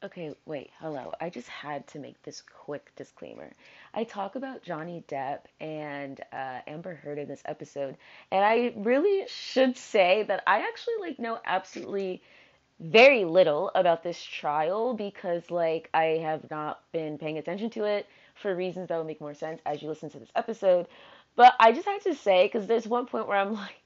Okay, wait, hello. I just had to make this quick disclaimer. I talk about Johnny Depp and uh, Amber Heard in this episode, and I really should say that I actually like know absolutely very little about this trial because like I have not been paying attention to it for reasons that will make more sense as you listen to this episode. But I just had to say because there's one point where I'm like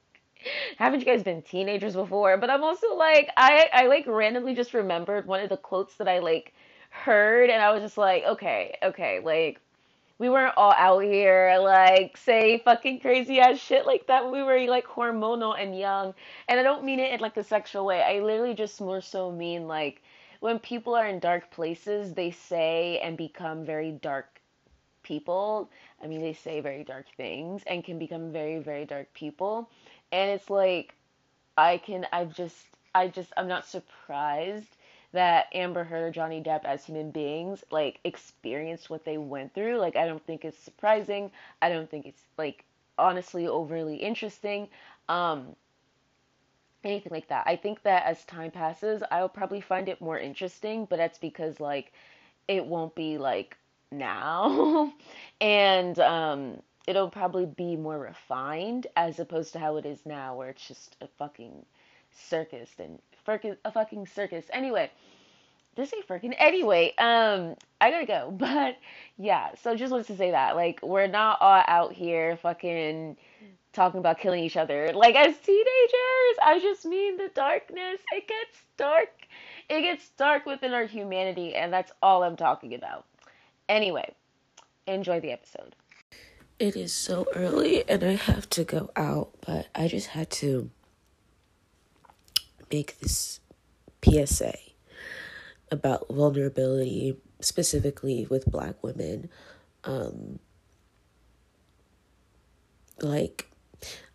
haven't you guys been teenagers before? But I'm also like, I, I like randomly just remembered one of the quotes that I like heard, and I was just like, okay, okay, like we weren't all out here like say fucking crazy ass shit like that. We were like hormonal and young, and I don't mean it in like a sexual way. I literally just more so mean like when people are in dark places, they say and become very dark people. I mean, they say very dark things and can become very, very dark people and it's like I can I've just I just I'm not surprised that Amber Heard Johnny Depp as human beings like experienced what they went through. Like I don't think it's surprising. I don't think it's like honestly overly interesting. Um anything like that. I think that as time passes, I'll probably find it more interesting, but that's because like it won't be like now. and um it'll probably be more refined as opposed to how it is now, where it's just a fucking circus and a fucking circus. Anyway, this ain't freaking anyway. Um, I gotta go, but yeah. So just wanted to say that, like, we're not all out here fucking talking about killing each other. Like as teenagers, I just mean the darkness. It gets dark. It gets dark within our humanity, and that's all I'm talking about. Anyway, enjoy the episode. It is so early and I have to go out, but I just had to make this PSA about vulnerability, specifically with black women. Um, like,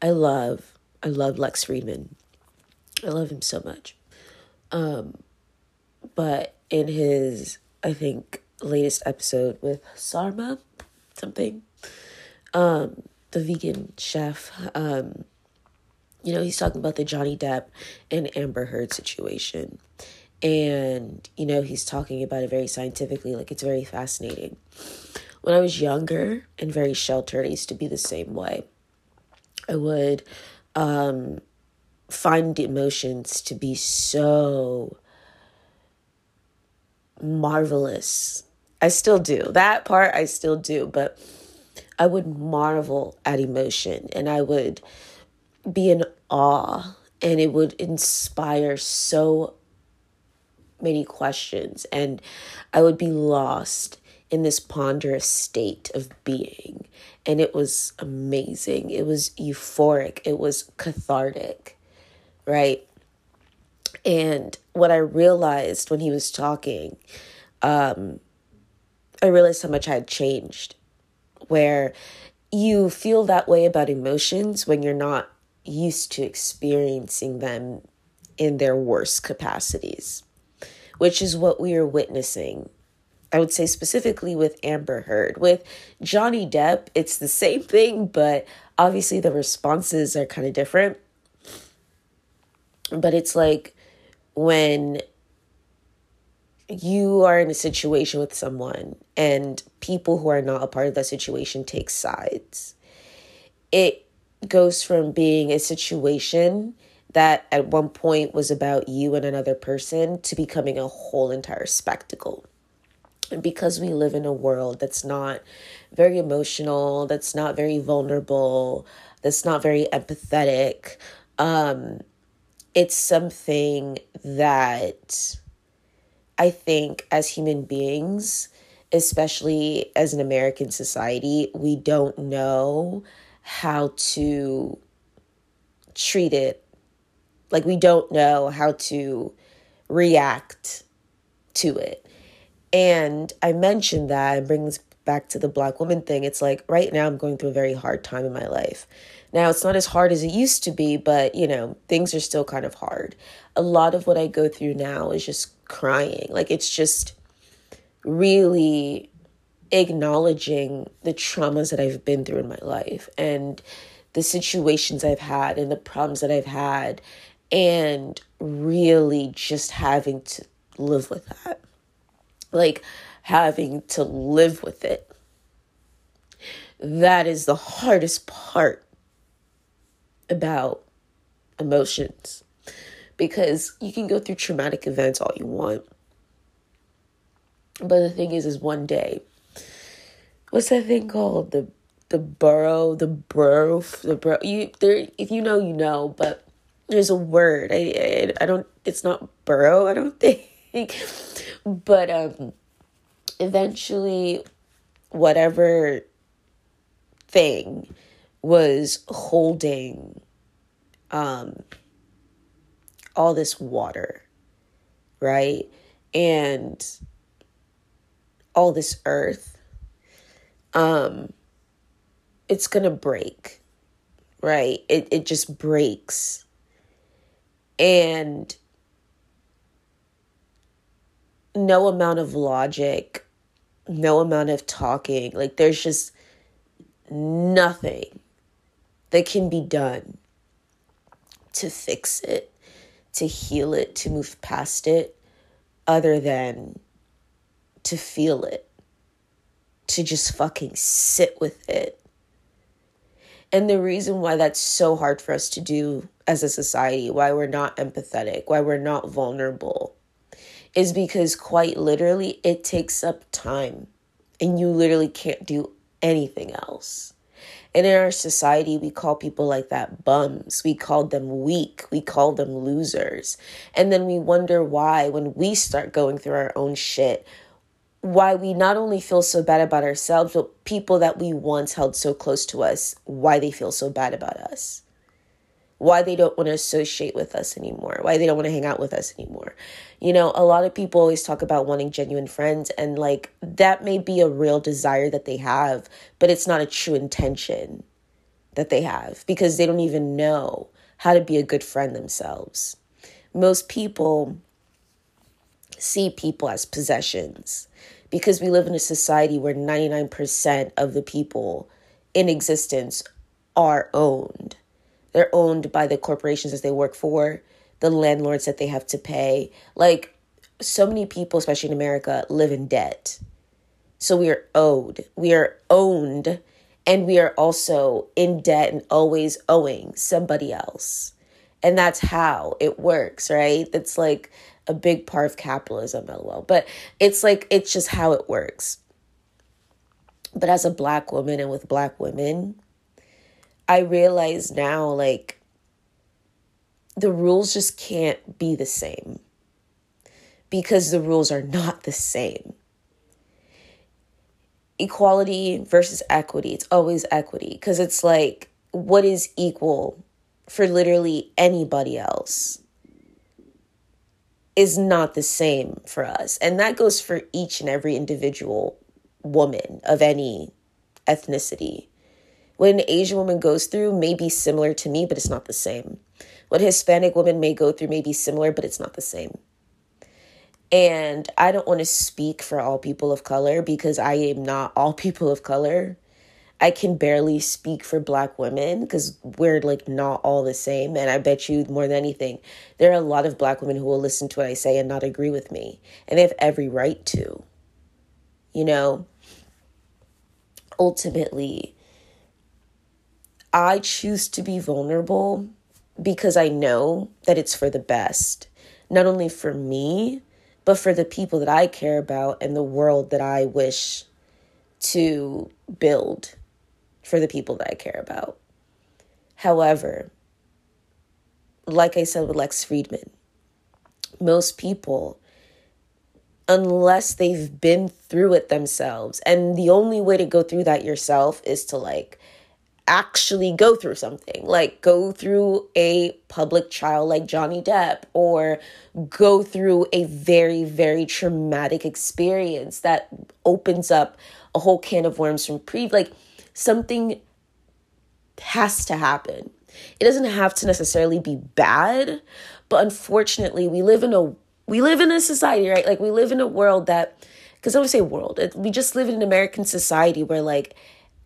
I love, I love Lex Fridman. I love him so much. Um, but in his, I think, latest episode with Sarma, something, um, the vegan chef, um, you know, he's talking about the Johnny Depp and Amber Heard situation. And, you know, he's talking about it very scientifically, like it's very fascinating. When I was younger and very sheltered, I used to be the same way. I would um, find emotions to be so marvelous. I still do. That part I still do, but I would marvel at emotion and I would be in awe and it would inspire so many questions and I would be lost in this ponderous state of being. And it was amazing. It was euphoric. It was cathartic right? And what i realized when he was talking um i realized how much i had changed where you feel that way about emotions when you're not used to experiencing them in their worst capacities, which is what we are witnessing. I would say specifically with Amber Heard. With Johnny Depp, it's the same thing, but obviously the responses are kind of different. But it's like when you are in a situation with someone and people who are not a part of that situation take sides. It goes from being a situation that at one point was about you and another person to becoming a whole entire spectacle. And because we live in a world that's not very emotional, that's not very vulnerable, that's not very empathetic, um, it's something that I think as human beings, especially as an American society, we don't know how to treat it. Like, we don't know how to react to it. And I mentioned that and brings back to the black woman thing. It's like right now I'm going through a very hard time in my life. Now, it's not as hard as it used to be, but you know, things are still kind of hard. A lot of what I go through now is just crying. Like it's just really acknowledging the traumas that I've been through in my life and the situations I've had and the problems that I've had and really just having to live with that. like having to live with it. That is the hardest part about emotions because you can go through traumatic events all you want. But the thing is, is one day, what's that thing called? The the burrow, the burrow, the burrow. You there? If you know, you know. But there's a word. I, I I don't. It's not burrow. I don't think. But um, eventually, whatever thing was holding um all this water, right? And all this earth, um, it's gonna break, right? It it just breaks. And no amount of logic, no amount of talking, like there's just nothing that can be done to fix it to heal it, to move past it, other than to feel it, to just fucking sit with it. And the reason why that's so hard for us to do as a society, why we're not empathetic, why we're not vulnerable, is because quite literally it takes up time and you literally can't do anything else. And in our society, we call people like that bums. We call them weak. We call them losers. And then we wonder why, when we start going through our own shit, why we not only feel so bad about ourselves, but people that we once held so close to us, why they feel so bad about us why they don't want to associate with us anymore, why they don't want to hang out with us anymore. You know, a lot of people always talk about wanting genuine friends, and like that may be a real desire that they have, but it's not a true intention that they have because they don't even know how to be a good friend themselves. Most people see people as possessions because we live in a society where 99% of the people in existence are owned they're owned by the corporations that they work for, the landlords that they have to pay. Like so many people, especially in America, live in debt. So we are owed. We are owned and we are also in debt and always owing somebody else. And that's how it works, right? That's like a big part of capitalism, lol. But it's like, it's just how it works. But as a black woman and with black women, I realize now, like, the rules just can't be the same because the rules are not the same. Equality versus equity, it's always equity because it's like what is equal for literally anybody else is not the same for us. And that goes for each and every individual woman of any ethnicity. What an Asian woman goes through may be similar to me, but it's not the same. What Hispanic woman may go through may be similar, but it's not the same. And I don't want to speak for all people of color because I am not all people of color. I can barely speak for black women because we're like not all the same. And I bet you more than anything, there are a lot of black women who will listen to what I say and not agree with me. And they have every right to. You know, ultimately, I choose to be vulnerable because I know that it's for the best, not only for me, but for the people that I care about and the world that I wish to build for the people that I care about. However, like I said with Lex Fridman, most people, unless they've been through it themselves, and the only way to go through that yourself is to like actually go through something, like go through a public trial like Johnny Depp, or go through a very, very traumatic experience that opens up a whole can of worms from pre like something has to happen. It doesn't have to necessarily be bad, but unfortunately, we live in a we live in a society, right? Like we live in a world that because I would say world, we just live in an American society where like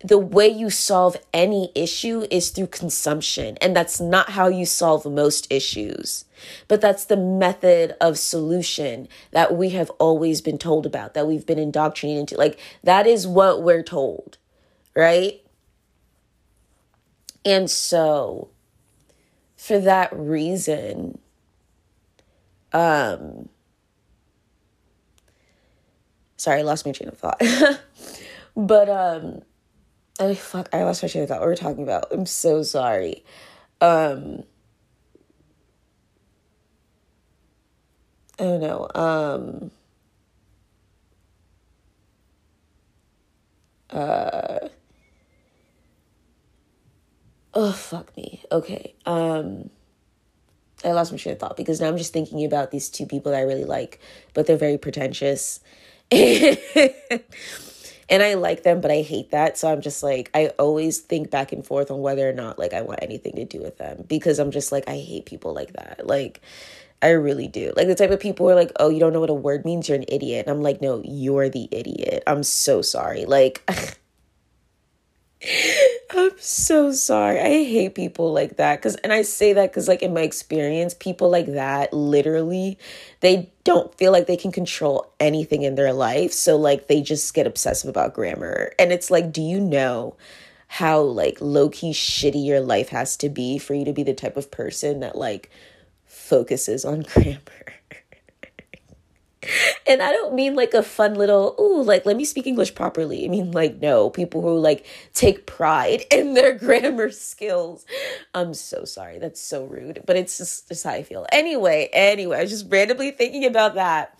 the way you solve any issue is through consumption. And that's not how you solve most issues. But that's the method of solution that we have always been told about, that we've been indoctrinated into. Like, that is what we're told, right? And so, for that reason, um, sorry, I lost my train of thought. but, um, I fuck, I lost my train of thought. What we're talking about. I'm so sorry. Um, don't know. Um, uh, oh fuck me. Okay. Um, I lost my train of thought because now I'm just thinking about these two people that I really like, but they're very pretentious. and I like them, but I hate that. So I'm just like, I always think back and forth on whether or not like I want anything to do with them because I'm just like, I hate people like that. Like, I really do. Like the type of people who are like, oh, you don't know what a word means, you're an idiot. And I'm like, no, you're the idiot. I'm so sorry. Like, I'm so sorry. I hate people like that cuz and I say that cuz like in my experience, people like that literally they don't feel like they can control anything in their life. So like they just get obsessive about grammar. And it's like, do you know how like low key shitty your life has to be for you to be the type of person that like focuses on grammar? and I don't mean like a fun little, ooh, like let me speak English properly. I mean like no, people who like take pride in their grammar skills. I'm so sorry. That's so rude, but it's just, how I feel. Anyway, anyway, I was just randomly thinking about that.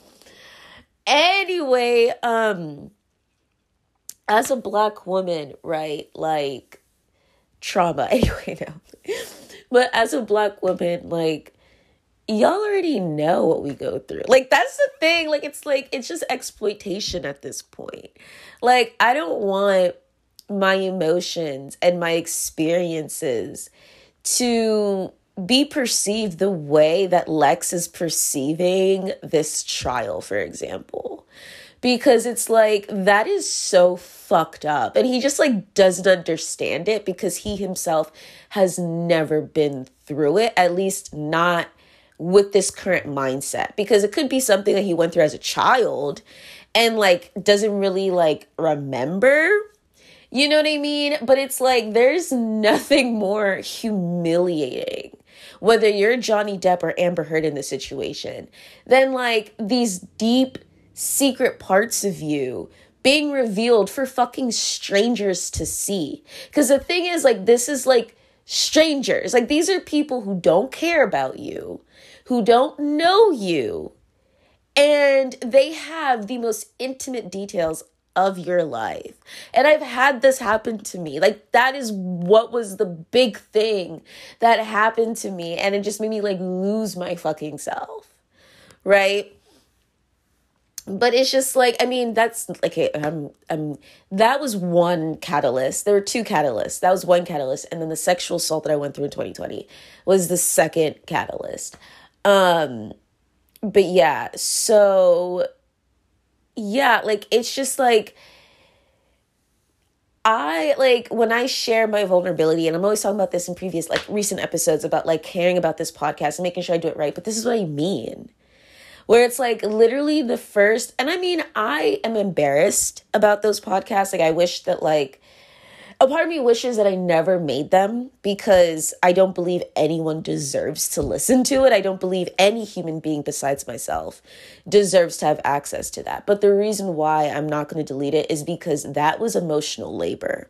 Anyway, um as a black woman, right? Like trauma. Anyway, no. But as a black woman, like y'all already know what we go through. Like that's the thing. Like it's like it's just exploitation at this point. Like I don't want my emotions and my experiences to be perceived the way that Lex is perceiving this trial, for example. Because it's like that is so fucked up. And he just like doesn't understand it because he himself has never been through it, at least not with this current mindset because it could be something that he went through as a child and like doesn't really like remember. You know what i mean? But it's like there's nothing more humiliating whether you're johnny depp or amber heard in this situation than like these deep secret parts of you being revealed for fucking strangers to see. Because the thing is like this is like strangers. Like these are people who don't care about you who don't know you. And they have the most intimate details of your life. And I've had this happen to me. Like that is what was the big thing that happened to me and it just made me like lose my fucking self. Right? But it's just like I mean that's like I'm um, I'm um, that was one catalyst. There were two catalysts. That was one catalyst and then the sexual assault that I went through in 2020 was the second catalyst. Um, but yeah, so yeah, like it's just like I like when I share my vulnerability, and I'm always talking about this in previous like recent episodes about like caring about this podcast and making sure I do it right. But this is what I mean. Where it's like literally the first, and I mean, I am embarrassed about those podcasts. Like, I wish that like a part of me wishes that I never made them because I don't believe anyone deserves to listen to it. I don't believe any human being besides myself deserves to have access to that. But the reason why I'm not going to delete it is because that was emotional labor.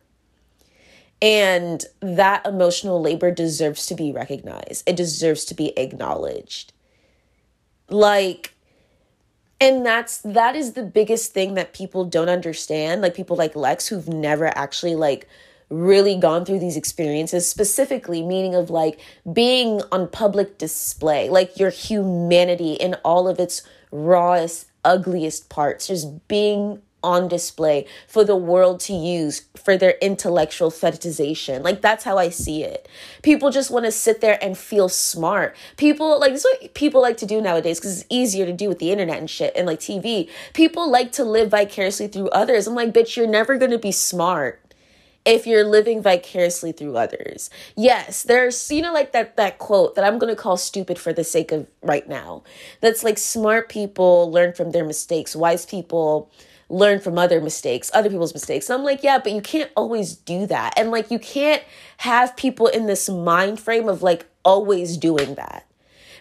And that emotional labor deserves to be recognized, it deserves to be acknowledged. Like, and that's that is the biggest thing that people don't understand like people like lex who've never actually like really gone through these experiences specifically meaning of like being on public display like your humanity in all of its rawest ugliest parts just being on display for the world to use for their intellectual fetishization. Like that's how I see it. People just want to sit there and feel smart. People like this is what people like to do nowadays because it's easier to do with the internet and shit and like TV. People like to live vicariously through others. I'm like, bitch, you're never gonna be smart if you're living vicariously through others. Yes, there's you know like that that quote that I'm going to call stupid for the sake of right now. That's like smart people learn from their mistakes, wise people learn from other mistakes, other people's mistakes. I'm like, yeah, but you can't always do that. And like you can't have people in this mind frame of like always doing that.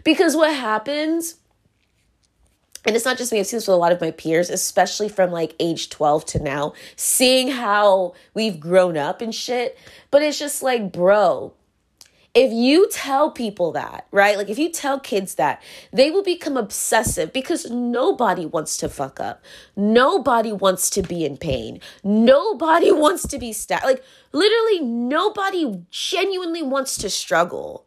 Because what happens and it's not just me, I've seen this with a lot of my peers, especially from like age 12 to now, seeing how we've grown up and shit. But it's just like, bro, if you tell people that, right? Like if you tell kids that, they will become obsessive because nobody wants to fuck up. Nobody wants to be in pain. Nobody wants to be stabbed. Like literally nobody genuinely wants to struggle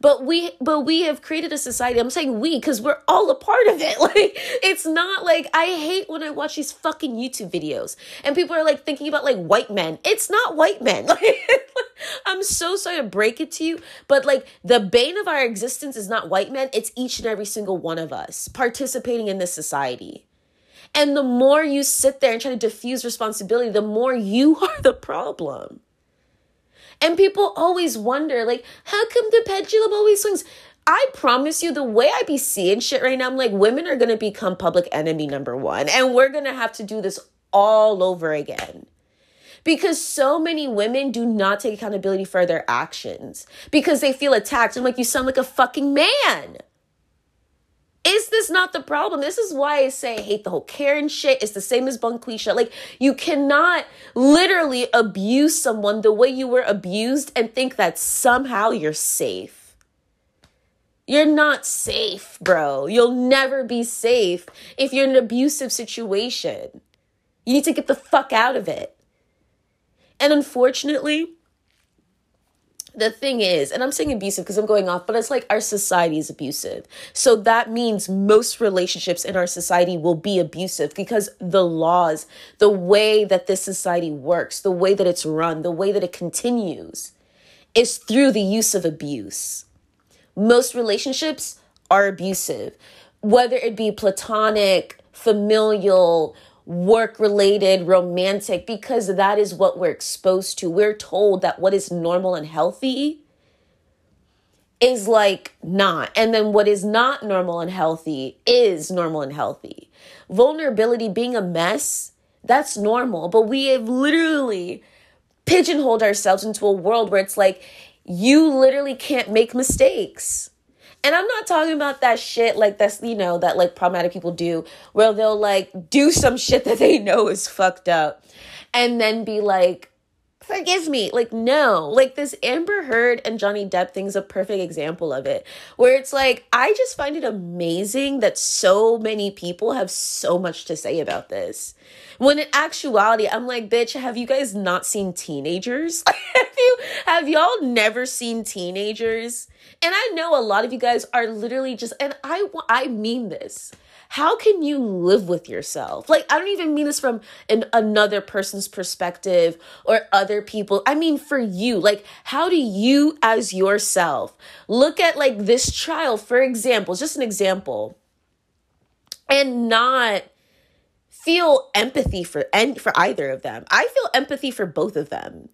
but we but we have created a society i'm saying we because we're all a part of it. Like it's not like i hate when i watch these fucking youtube videos and people are like thinking about like white men. It's not white men. Like i'm so sorry to break it to you but like the bane of our existence is not white men. It's each and every single one of us participating in this society. And the more you sit there and try to diffuse responsibility the more you are the problem and people always wonder, like, how come the pendulum always swings? I promise you, the way I be seeing shit right now, I'm like, women are gonna become public enemy number one, and we're gonna have to do this all over again. Because so many women do not take accountability for their actions because they feel attacked. I'm like, you sound like a fucking man. Is this not the problem? This is why I say I hate the whole Karen shit. It's the same as Bunquisha. Like, you cannot literally abuse someone the way you were abused and think that somehow you're safe. You're not safe, bro. You'll never be safe if you're in an abusive situation. You need to get the fuck out of it. And unfortunately, the thing is, and I'm saying abusive because I'm going off, but it's like our society is abusive. So that means most relationships in our society will be abusive because the laws, the way that this society works, the way that it's run, the way that it continues is through the use of abuse. Most relationships are abusive, whether it be platonic, familial, work related, romantic, because that is what we're exposed to. We're told that what is normal and healthy is like not. And then what is not normal and healthy is normal and healthy. Vulnerability being a mess, that's normal. But we have literally pigeonholed ourselves into a world where it's like, you literally can't make mistakes. And I'm not talking about that shit like that's, you know, that like problematic people do where they'll like do some shit that they know is fucked up and then be like, forgive me. Like, no. Like, this Amber Heard and Johnny Depp thing's a perfect example of it. Where it's like, I just find it amazing that so many people have so much to say about this. When in actuality, I'm like, bitch, have you guys not seen teenagers? have you have y'all never seen teenagers? And I know a lot of you guys are literally just, and I, I mean this. How can you live with yourself? Like, I don't even mean this from an, another person's perspective or other people. I mean, for you, like, how do you as yourself look at like this child, for example, just an example, and not feel empathy for and for either of them. I feel empathy for both of them.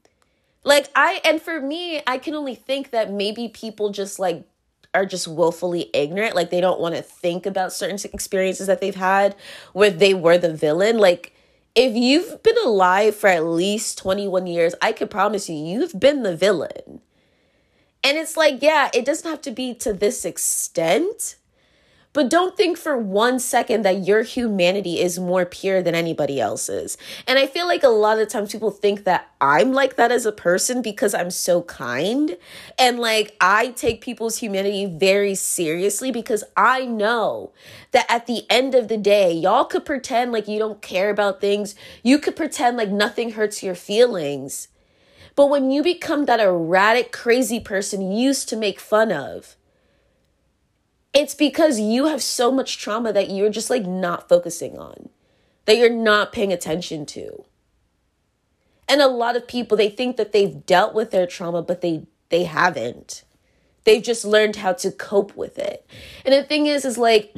Like I and for me, I can only think that maybe people just like are just willfully ignorant, like they don't want to think about certain experiences that they've had where they were the villain. Like if you've been alive for at least 21 years, I can promise you you've been the villain. And it's like, yeah, it doesn't have to be to this extent, but don't think for one second that your humanity is more pure than anybody else's. And I feel like a lot of times people think that I'm like that as a person because I'm so kind. And like I take people's humanity very seriously because I know that at the end of the day, y'all could pretend like you don't care about things. You could pretend like nothing hurts your feelings. But when you become that erratic, crazy person you used to make fun of, it's because you have so much trauma that you're just like not focusing on, that you're not paying attention to. And a lot of people they think that they've dealt with their trauma but they they haven't. They've just learned how to cope with it. And the thing is is like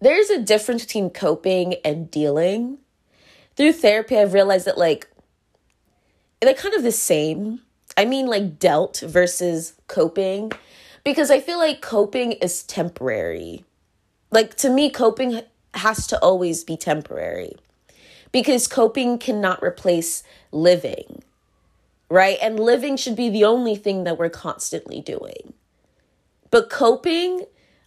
there's a difference between coping and dealing. Through therapy I've realized that like they're kind of the same. I mean, like dealt versus coping, because I feel like coping is temporary. Like to me, coping has to always be temporary because coping cannot replace living, right? And living should be the only thing that we're constantly doing. But coping,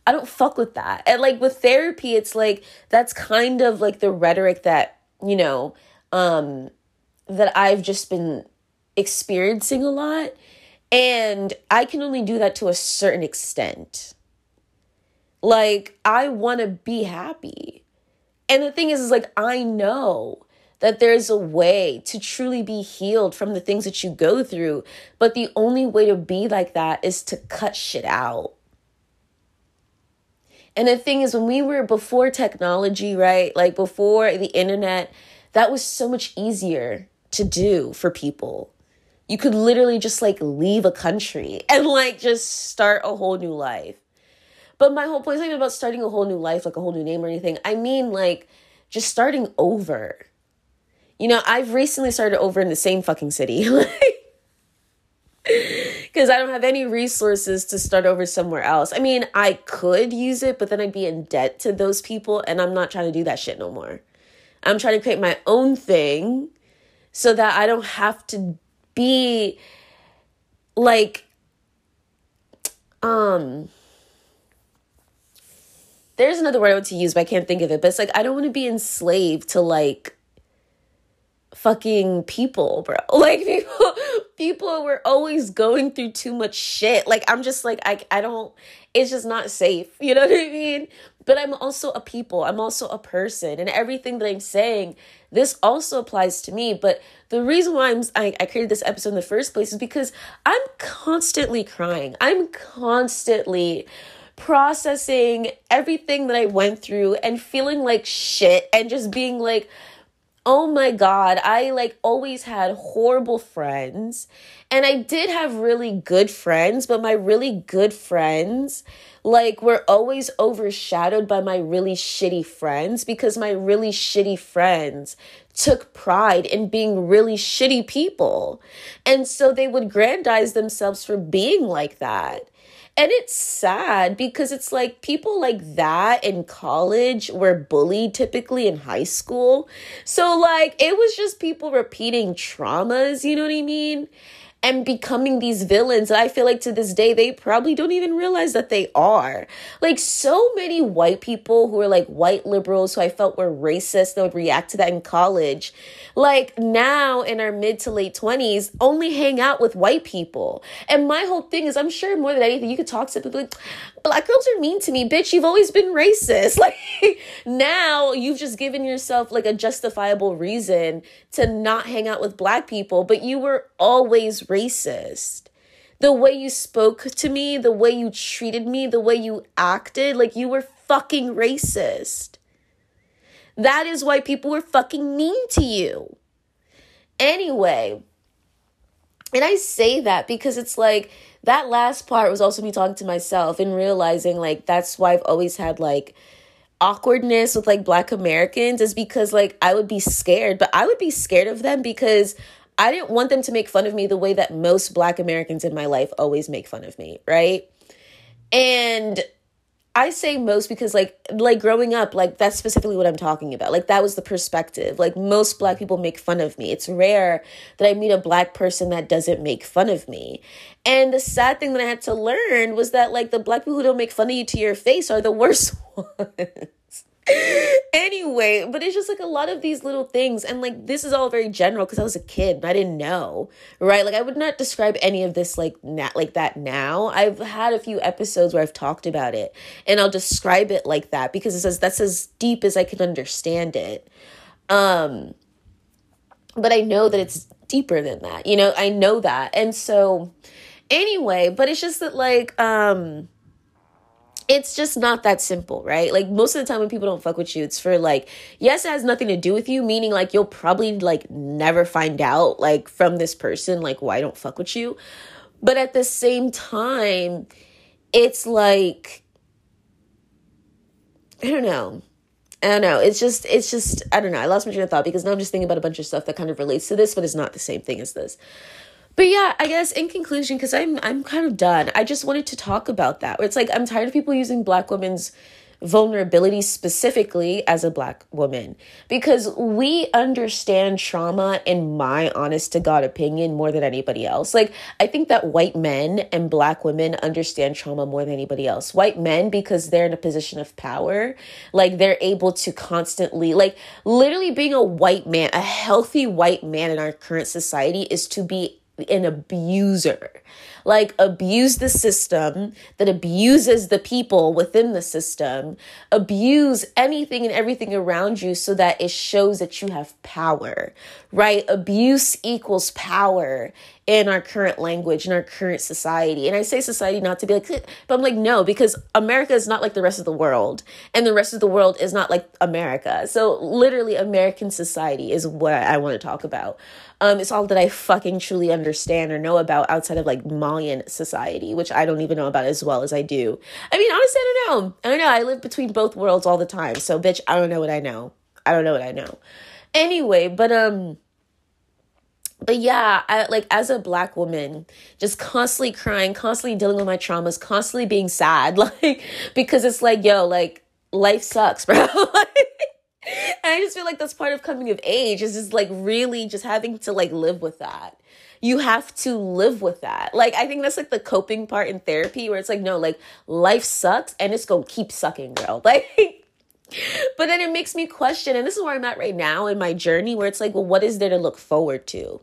I don't fuck with that. And like with therapy, it's like that's kind of like the rhetoric that, you know, um that I've just been experiencing a lot. And I can only do that to a certain extent. Like, I want to be happy. And the thing is, is like, I know that there's a way to truly be healed from the things that you go through. But the only way to be like that is to cut shit out. And the thing is, when we were before technology, right? Like before the internet, that was so much easier to do for people. You could literally just like leave a country and like just start a whole new life. But my whole point is not even about starting a whole new life, like a whole new name or anything. I mean, like, just starting over. You know, I've recently started over in the same fucking city. Because I don't have any resources to start over somewhere else. I mean, I could use it, but then I'd be in debt to those people, and I'm not trying to do that shit no more. I'm trying to create my own thing so that I don't have to be like, um, there's another word I want to use, but I can't think of it. But it's like I don't want to be enslaved to like fucking people, bro. Like people people were always going through too much shit. Like I'm just like I I don't it's just not safe. You know what I mean? But I'm also a people. I'm also a person and everything that I'm saying this also applies to me, but the reason why I'm I, I created this episode in the first place is because I'm constantly crying. I'm constantly processing everything that I went through and feeling like shit and just being like, oh my God, I like always had horrible friends. And I did have really good friends, but my really good friends like were always overshadowed by my really shitty friends because my really shitty friends took pride in being really shitty people. And so they would grandize themselves for being like that. And it's sad because it's like people like that in college were bullied typically in high school. So, like, it was just people repeating traumas, you know what I mean? And becoming these villains I feel like to this day they probably don't even realize that they are. Like so many white people who are like white liberals who I felt were racist that would react to that in college. Like now in our mid to late 20s only hang out with white people. And my whole thing is I'm sure more than anything you could talk to people like black girls are mean to me, bitch. You've always been racist. Like now you've just given yourself like a justifiable reason to not hang out with black people, but you were always racist. The way you spoke to me, the way you treated me, the way you acted, like you were fucking racist. That is why people were fucking mean to you. Anyway, and I say that because it's like that last part was also me talking to myself and realizing like that's why I've always had like awkwardness with like black Americans is because like I would be scared, but I would be scared of them because I didn't want them to make fun of me the way that most black Americans in my life always make fun of me, right? And I say most because like like growing up, like that's specifically what I'm talking about. Like that was the perspective. Like most black people make fun of me. It's rare that I meet a black person that doesn't make fun of me. And the sad thing that I had to learn was that like the black people who don't make fun of you to your face are the worst ones. anyway, but it's just like a lot of these little things. And like this is all very general because I was a kid and I didn't know, right? Like I would not describe any of this like na- like that now. I've had a few episodes where I've talked about it and I'll describe it like that because it says that's as deep as I can understand it. Um but I know that it's deeper than that. You know, I know that. And so anyway, but it's just that like um it's just not that simple, right? Like most of the time when people don't fuck with you, it's for like, yes, it has nothing to do with you, meaning like you'll probably like never find out like from this person like why I don't fuck with you. But at the same time, it's like I don't know. I don't know. It's just, it's just, I don't know. I lost my train of thought because now I'm just thinking about a bunch of stuff that kind of relates to this, but it's not the same thing as this. But yeah, I guess in conclusion, because I'm I'm kind of done. I just wanted to talk about that. It's like I'm tired of people using black women's vulnerability specifically as a black woman because we understand trauma in my honest to god opinion more than anybody else like i think that white men and black women understand trauma more than anybody else white men because they're in a position of power like they're able to constantly like literally being a white man a healthy white man in our current society is to be an abuser like abuse the system that abuses the people within the system, abuse anything and everything around you so that it shows that you have power, right? Abuse equals power in our current language, in our current society. And I say society not to be like, but I'm like, no, because America is not like the rest of the world, and the rest of the world is not like America. So, literally, American society is what I want to talk about. Um, it's all that I fucking truly understand or know about outside of like Malian society, which I don't even know about as well as I do. I mean, honestly, I don't know. I don't know. I live between both worlds all the time. So, bitch, I don't know what I know. I don't know what I know. Anyway, but um but yeah, I, like as a black woman, just constantly crying, constantly dealing with my traumas, constantly being sad, like because it's like, yo, like life sucks, bro. and I just feel like that's part of coming of age is just like really just having to like live with that. You have to live with that. Like I think that's like the coping part in therapy where it's like, no, like life sucks and it's gonna keep sucking, girl. Like but then it makes me question, and this is where I'm at right now in my journey, where it's like, well, what is there to look forward to?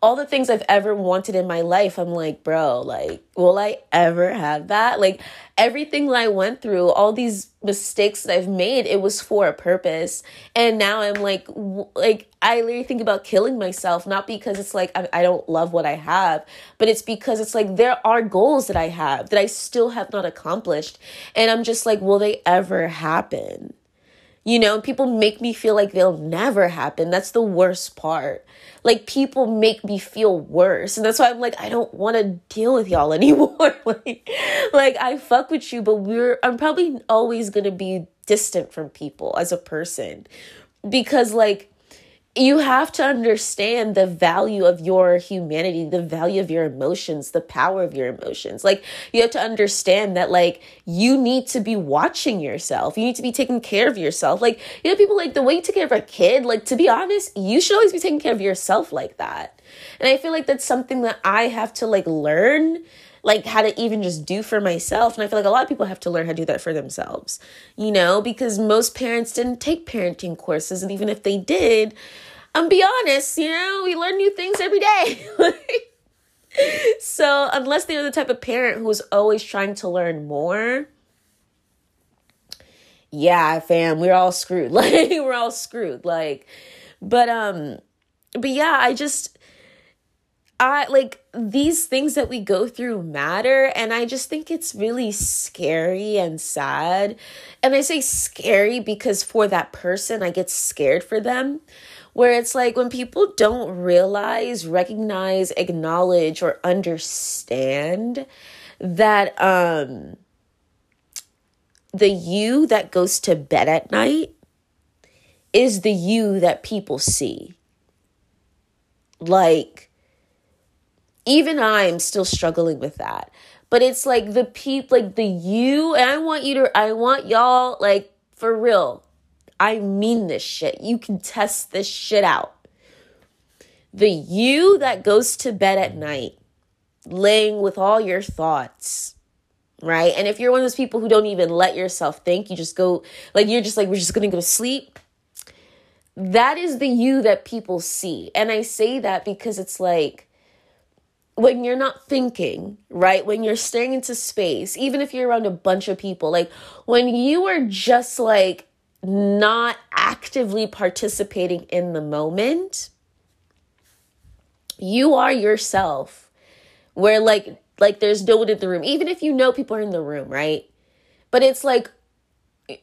All the things I've ever wanted in my life, I'm like, bro, like, will I ever have that? Like, everything that I went through, all these mistakes that I've made, it was for a purpose. And now I'm like, w- like, I literally think about killing myself, not because it's like I, I don't love what I have, but it's because it's like there are goals that I have that I still have not accomplished. And I'm just like, will they ever happen? You know, people make me feel like they'll never happen. That's the worst part. Like people make me feel worse. And that's why I'm like, I don't want to deal with y'all anymore. like, like I fuck with you, but we're I'm probably always gonna be distant from people as a person. Because like you have to understand the value of your humanity, the value of your emotions, the power of your emotions. Like, you have to understand that, like, you need to be watching yourself. You need to be taking care of yourself. Like, you know, people like the way you take care of a kid, like, to be honest, you should always be taking care of yourself like that. And I feel like that's something that I have to, like, learn like how to even just do for myself. And I feel like a lot of people have to learn how to do that for themselves, you know, because most parents didn't take parenting courses. And even if they did, I'm be honest, you know, we learn new things every day. so unless they're the type of parent who's always trying to learn more, yeah, fam, we're all screwed. Like we're all screwed. Like, but um, but yeah, I just I like these things that we go through matter and I just think it's really scary and sad. And I say scary because for that person I get scared for them where it's like when people don't realize, recognize, acknowledge, or understand that um the you that goes to bed at night is the you that people see. Like, even I'm still struggling with that. But it's like the people, like the you, and I want you to, I want y'all, like, for real, I mean this shit. You can test this shit out. The you that goes to bed at night, laying with all your thoughts, right? And if you're one of those people who don't even let yourself think, you just go, like, you're just like, we're just gonna go to sleep. That is the you that people see. And I say that because it's like, when you're not thinking, right? When you're staring into space, even if you're around a bunch of people, like when you are just like not actively participating in the moment, you are yourself. Where like like there's no one in the room, even if you know people are in the room, right? But it's like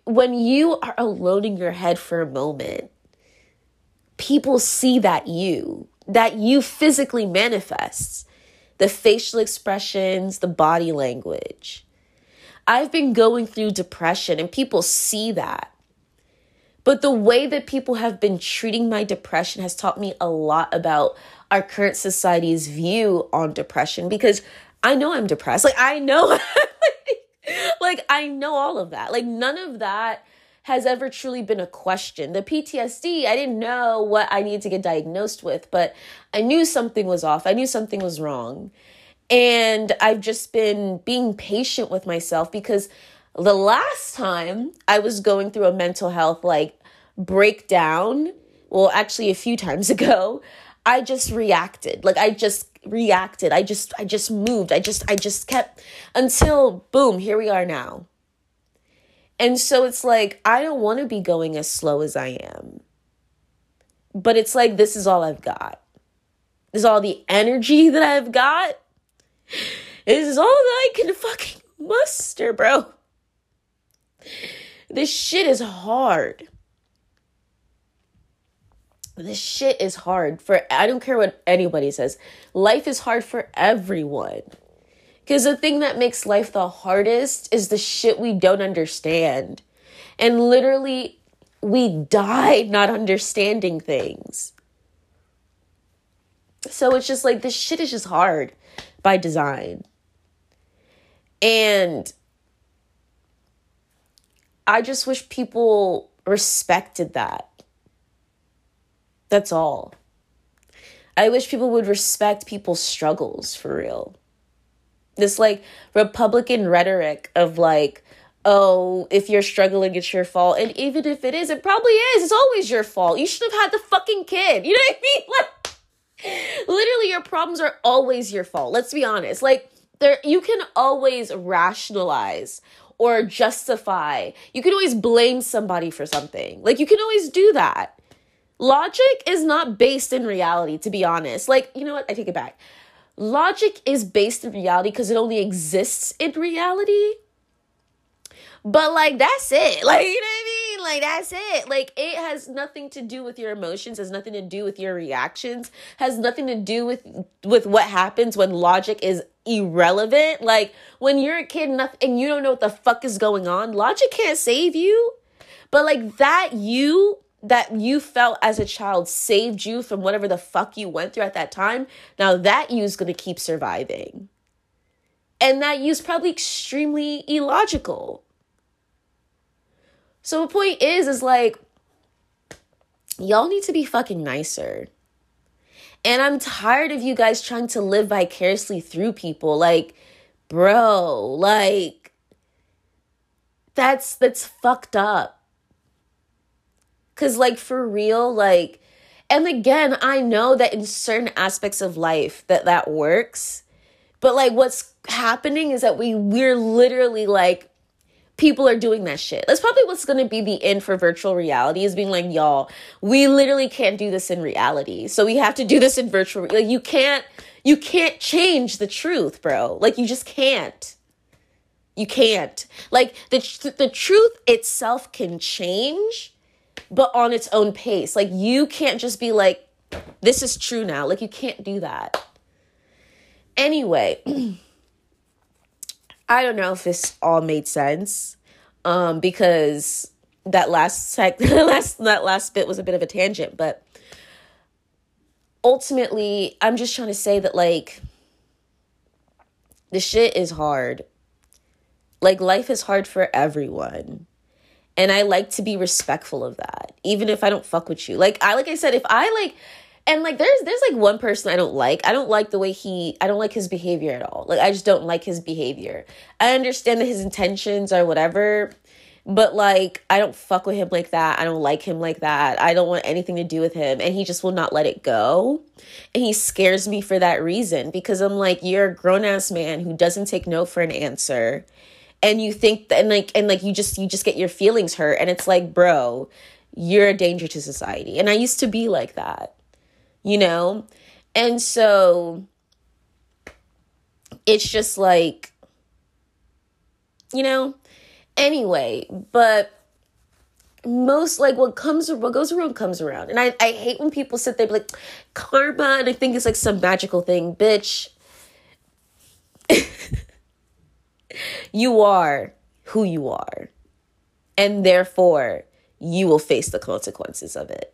when you are alone in your head for a moment, people see that you, that you physically manifests, the facial expressions, the body language. I've been going through depression and people see that But the way that people have been treating my depression has taught me a lot about our current society's view on depression because I know I'm depressed. Like, I know, like, I know all of that. Like, none of that has ever truly been a question. The PTSD, I didn't know what I needed to get diagnosed with, but I knew something was off. I knew something was wrong. And I've just been being patient with myself because the last time I was going through a mental health like breakdown, well, actually a few times ago, I just reacted. Like I just reacted. I just I just moved. I just I just kept until boom, here we are now. And so it's like I don't want to be going as slow as I am. But it's like this is all I've got. This is all the energy that I've got. This is all that I can fucking muster, bro. This shit is hard. This shit is hard for I don't care what anybody says. Life is hard for everyone. Because the thing that makes life the hardest is the shit we don't understand. And literally, we die not understanding things. So it's just like this shit is just hard by design. And I just wish people respected that. That's all. I wish people would respect people's struggles for real. This like Republican rhetoric of like, oh, if you're struggling, it's your fault. And even if it is, it probably is. It's always your fault. You should have had the fucking kid. You know what I mean? Like, literally, your problems are always your fault. Let's be honest. Like, there, you can always rationalize or justify. You can always blame somebody for something. Like, you can always do that. Logic is not based in reality, to be honest. Like, you know what? I take it back. Logic is based in reality because it only exists in reality. But like that's it. Like you know what I mean? Like that's it. Like it has nothing to do with your emotions, has nothing to do with your reactions, has nothing to do with with what happens when logic is irrelevant. Like when you're a kid and you don't know what the fuck is going on, logic can't save you. But like that you that you felt as a child saved you from whatever the fuck you went through at that time, now that you's gonna keep surviving. And that you's probably extremely illogical. So the point is, is like, y'all need to be fucking nicer. And I'm tired of you guys trying to live vicariously through people. Like, bro, like, that's that's fucked up. Cause like for real, like, and again, I know that in certain aspects of life that that works, but like what's happening is that we we're literally like people are doing that shit. That's probably what's going to be the end for virtual reality is being like, y'all, we literally can't do this in reality. So we have to do this in virtual. Like you can't, you can't change the truth, bro. Like you just can't. You can't. Like the the truth itself can change, but on its own pace. Like you can't just be like, this is true now. Like you can't do that. Anyway, I don't know if this all made sense. Um, because that last sec last that last bit was a bit of a tangent, but ultimately I'm just trying to say that like the shit is hard. Like life is hard for everyone. And I like to be respectful of that, even if I don't fuck with you. Like I like I said, if I like and like there's there's like one person I don't like. I don't like the way he I don't like his behavior at all. Like I just don't like his behavior. I understand that his intentions are whatever, but like I don't fuck with him like that. I don't like him like that. I don't want anything to do with him and he just will not let it go. And he scares me for that reason because I'm like you're a grown ass man who doesn't take no for an answer and you think and like and like you just you just get your feelings hurt and it's like bro you're a danger to society. And i used to be like that you know? And so it's just like you know? Anyway but most like what comes what goes around comes around. And i i hate when people sit there like karma and i think it's like some magical thing. Bitch you are who you are. And therefore, you will face the consequences of it.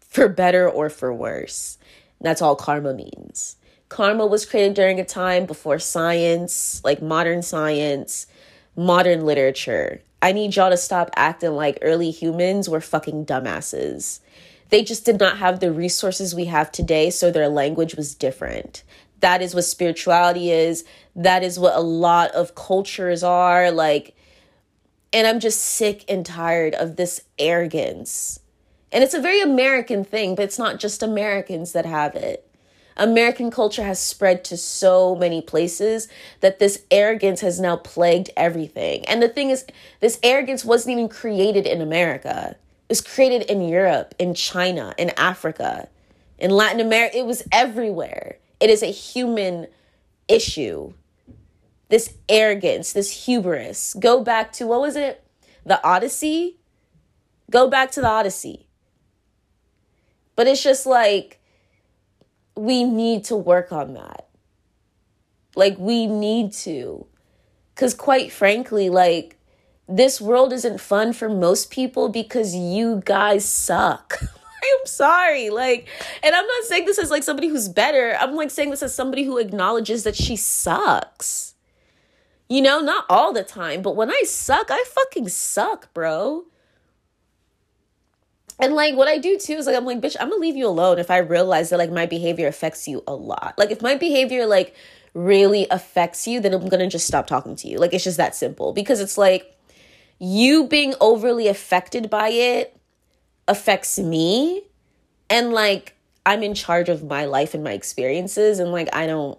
For better or for worse. That's all karma means. Karma was created during a time before science, like modern science, modern literature. I need y'all to stop acting like early humans were fucking dumbasses. They just did not have the resources we have today, so their language was different. That is what spirituality is. That is what a lot of cultures are. Like, and I'm just sick and tired of this arrogance. And it's a very American thing, but it's not just Americans that have it. American culture has spread to so many places that this arrogance has now plagued everything. And the thing is, this arrogance wasn't even created in America. It was created in Europe, in China, in Africa, in Latin America. It was everywhere. It is a human issue. This arrogance, this hubris. Go back to what was it? The Odyssey? Go back to the Odyssey. But it's just like, we need to work on that. Like, we need to. Because, quite frankly, like, this world isn't fun for most people because you guys suck. Sorry. Like, and I'm not saying this as like somebody who's better. I'm like saying this as somebody who acknowledges that she sucks. You know, not all the time, but when I suck, I fucking suck, bro. And like what I do too is like I'm like, bitch, I'm gonna leave you alone if I realize that like my behavior affects you a lot. Like if my behavior like really affects you, then I'm gonna just stop talking to you. Like it's just that simple. Because it's like you being overly affected by it affects me and like I'm in charge of my life and my experiences and like I don't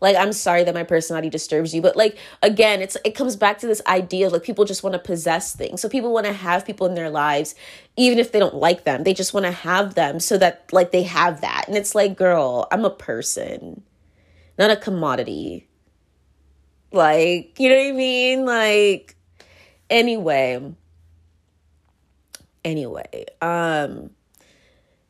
like i'm sorry that my personality disturbs you but like again it's it comes back to this idea of like people just want to possess things. So people want to have people in their lives even if they don't like them. They just want to have them so that like they have that. And it's like girl i'm a person not a commodity. Like you know what i mean? Like anyway anyway um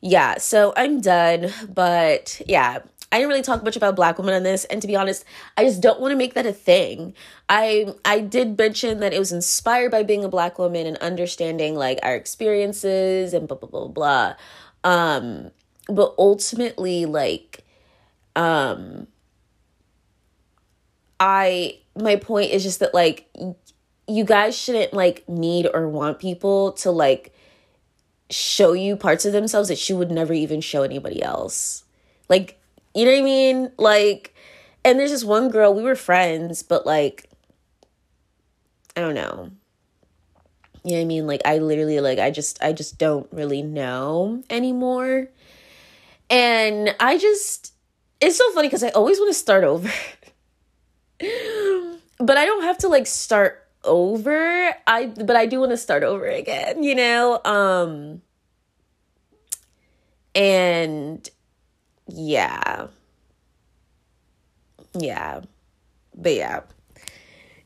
yeah so i'm done but yeah I didn't really talk much about black women on this, and to be honest, I just don't want to make that a thing. I I did mention that it was inspired by being a black woman and understanding like our experiences and blah blah blah blah. Um, but ultimately, like, um, I my point is just that like you guys shouldn't like need or want people to like show you parts of themselves that she would never even show anybody else. Like you know what I mean? Like, and there's this one girl, we were friends, but like, I don't know. You know what I mean? Like, I literally, like, I just, I just don't really know anymore. And I just, it's so funny because I always want to start over. but I don't have to like start over. I, but I do want to start over again, you know? Um, and yeah. Yeah. But yeah.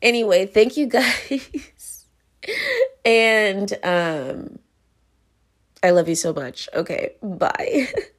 Anyway, thank you guys. and um I love you so much. Okay, bye.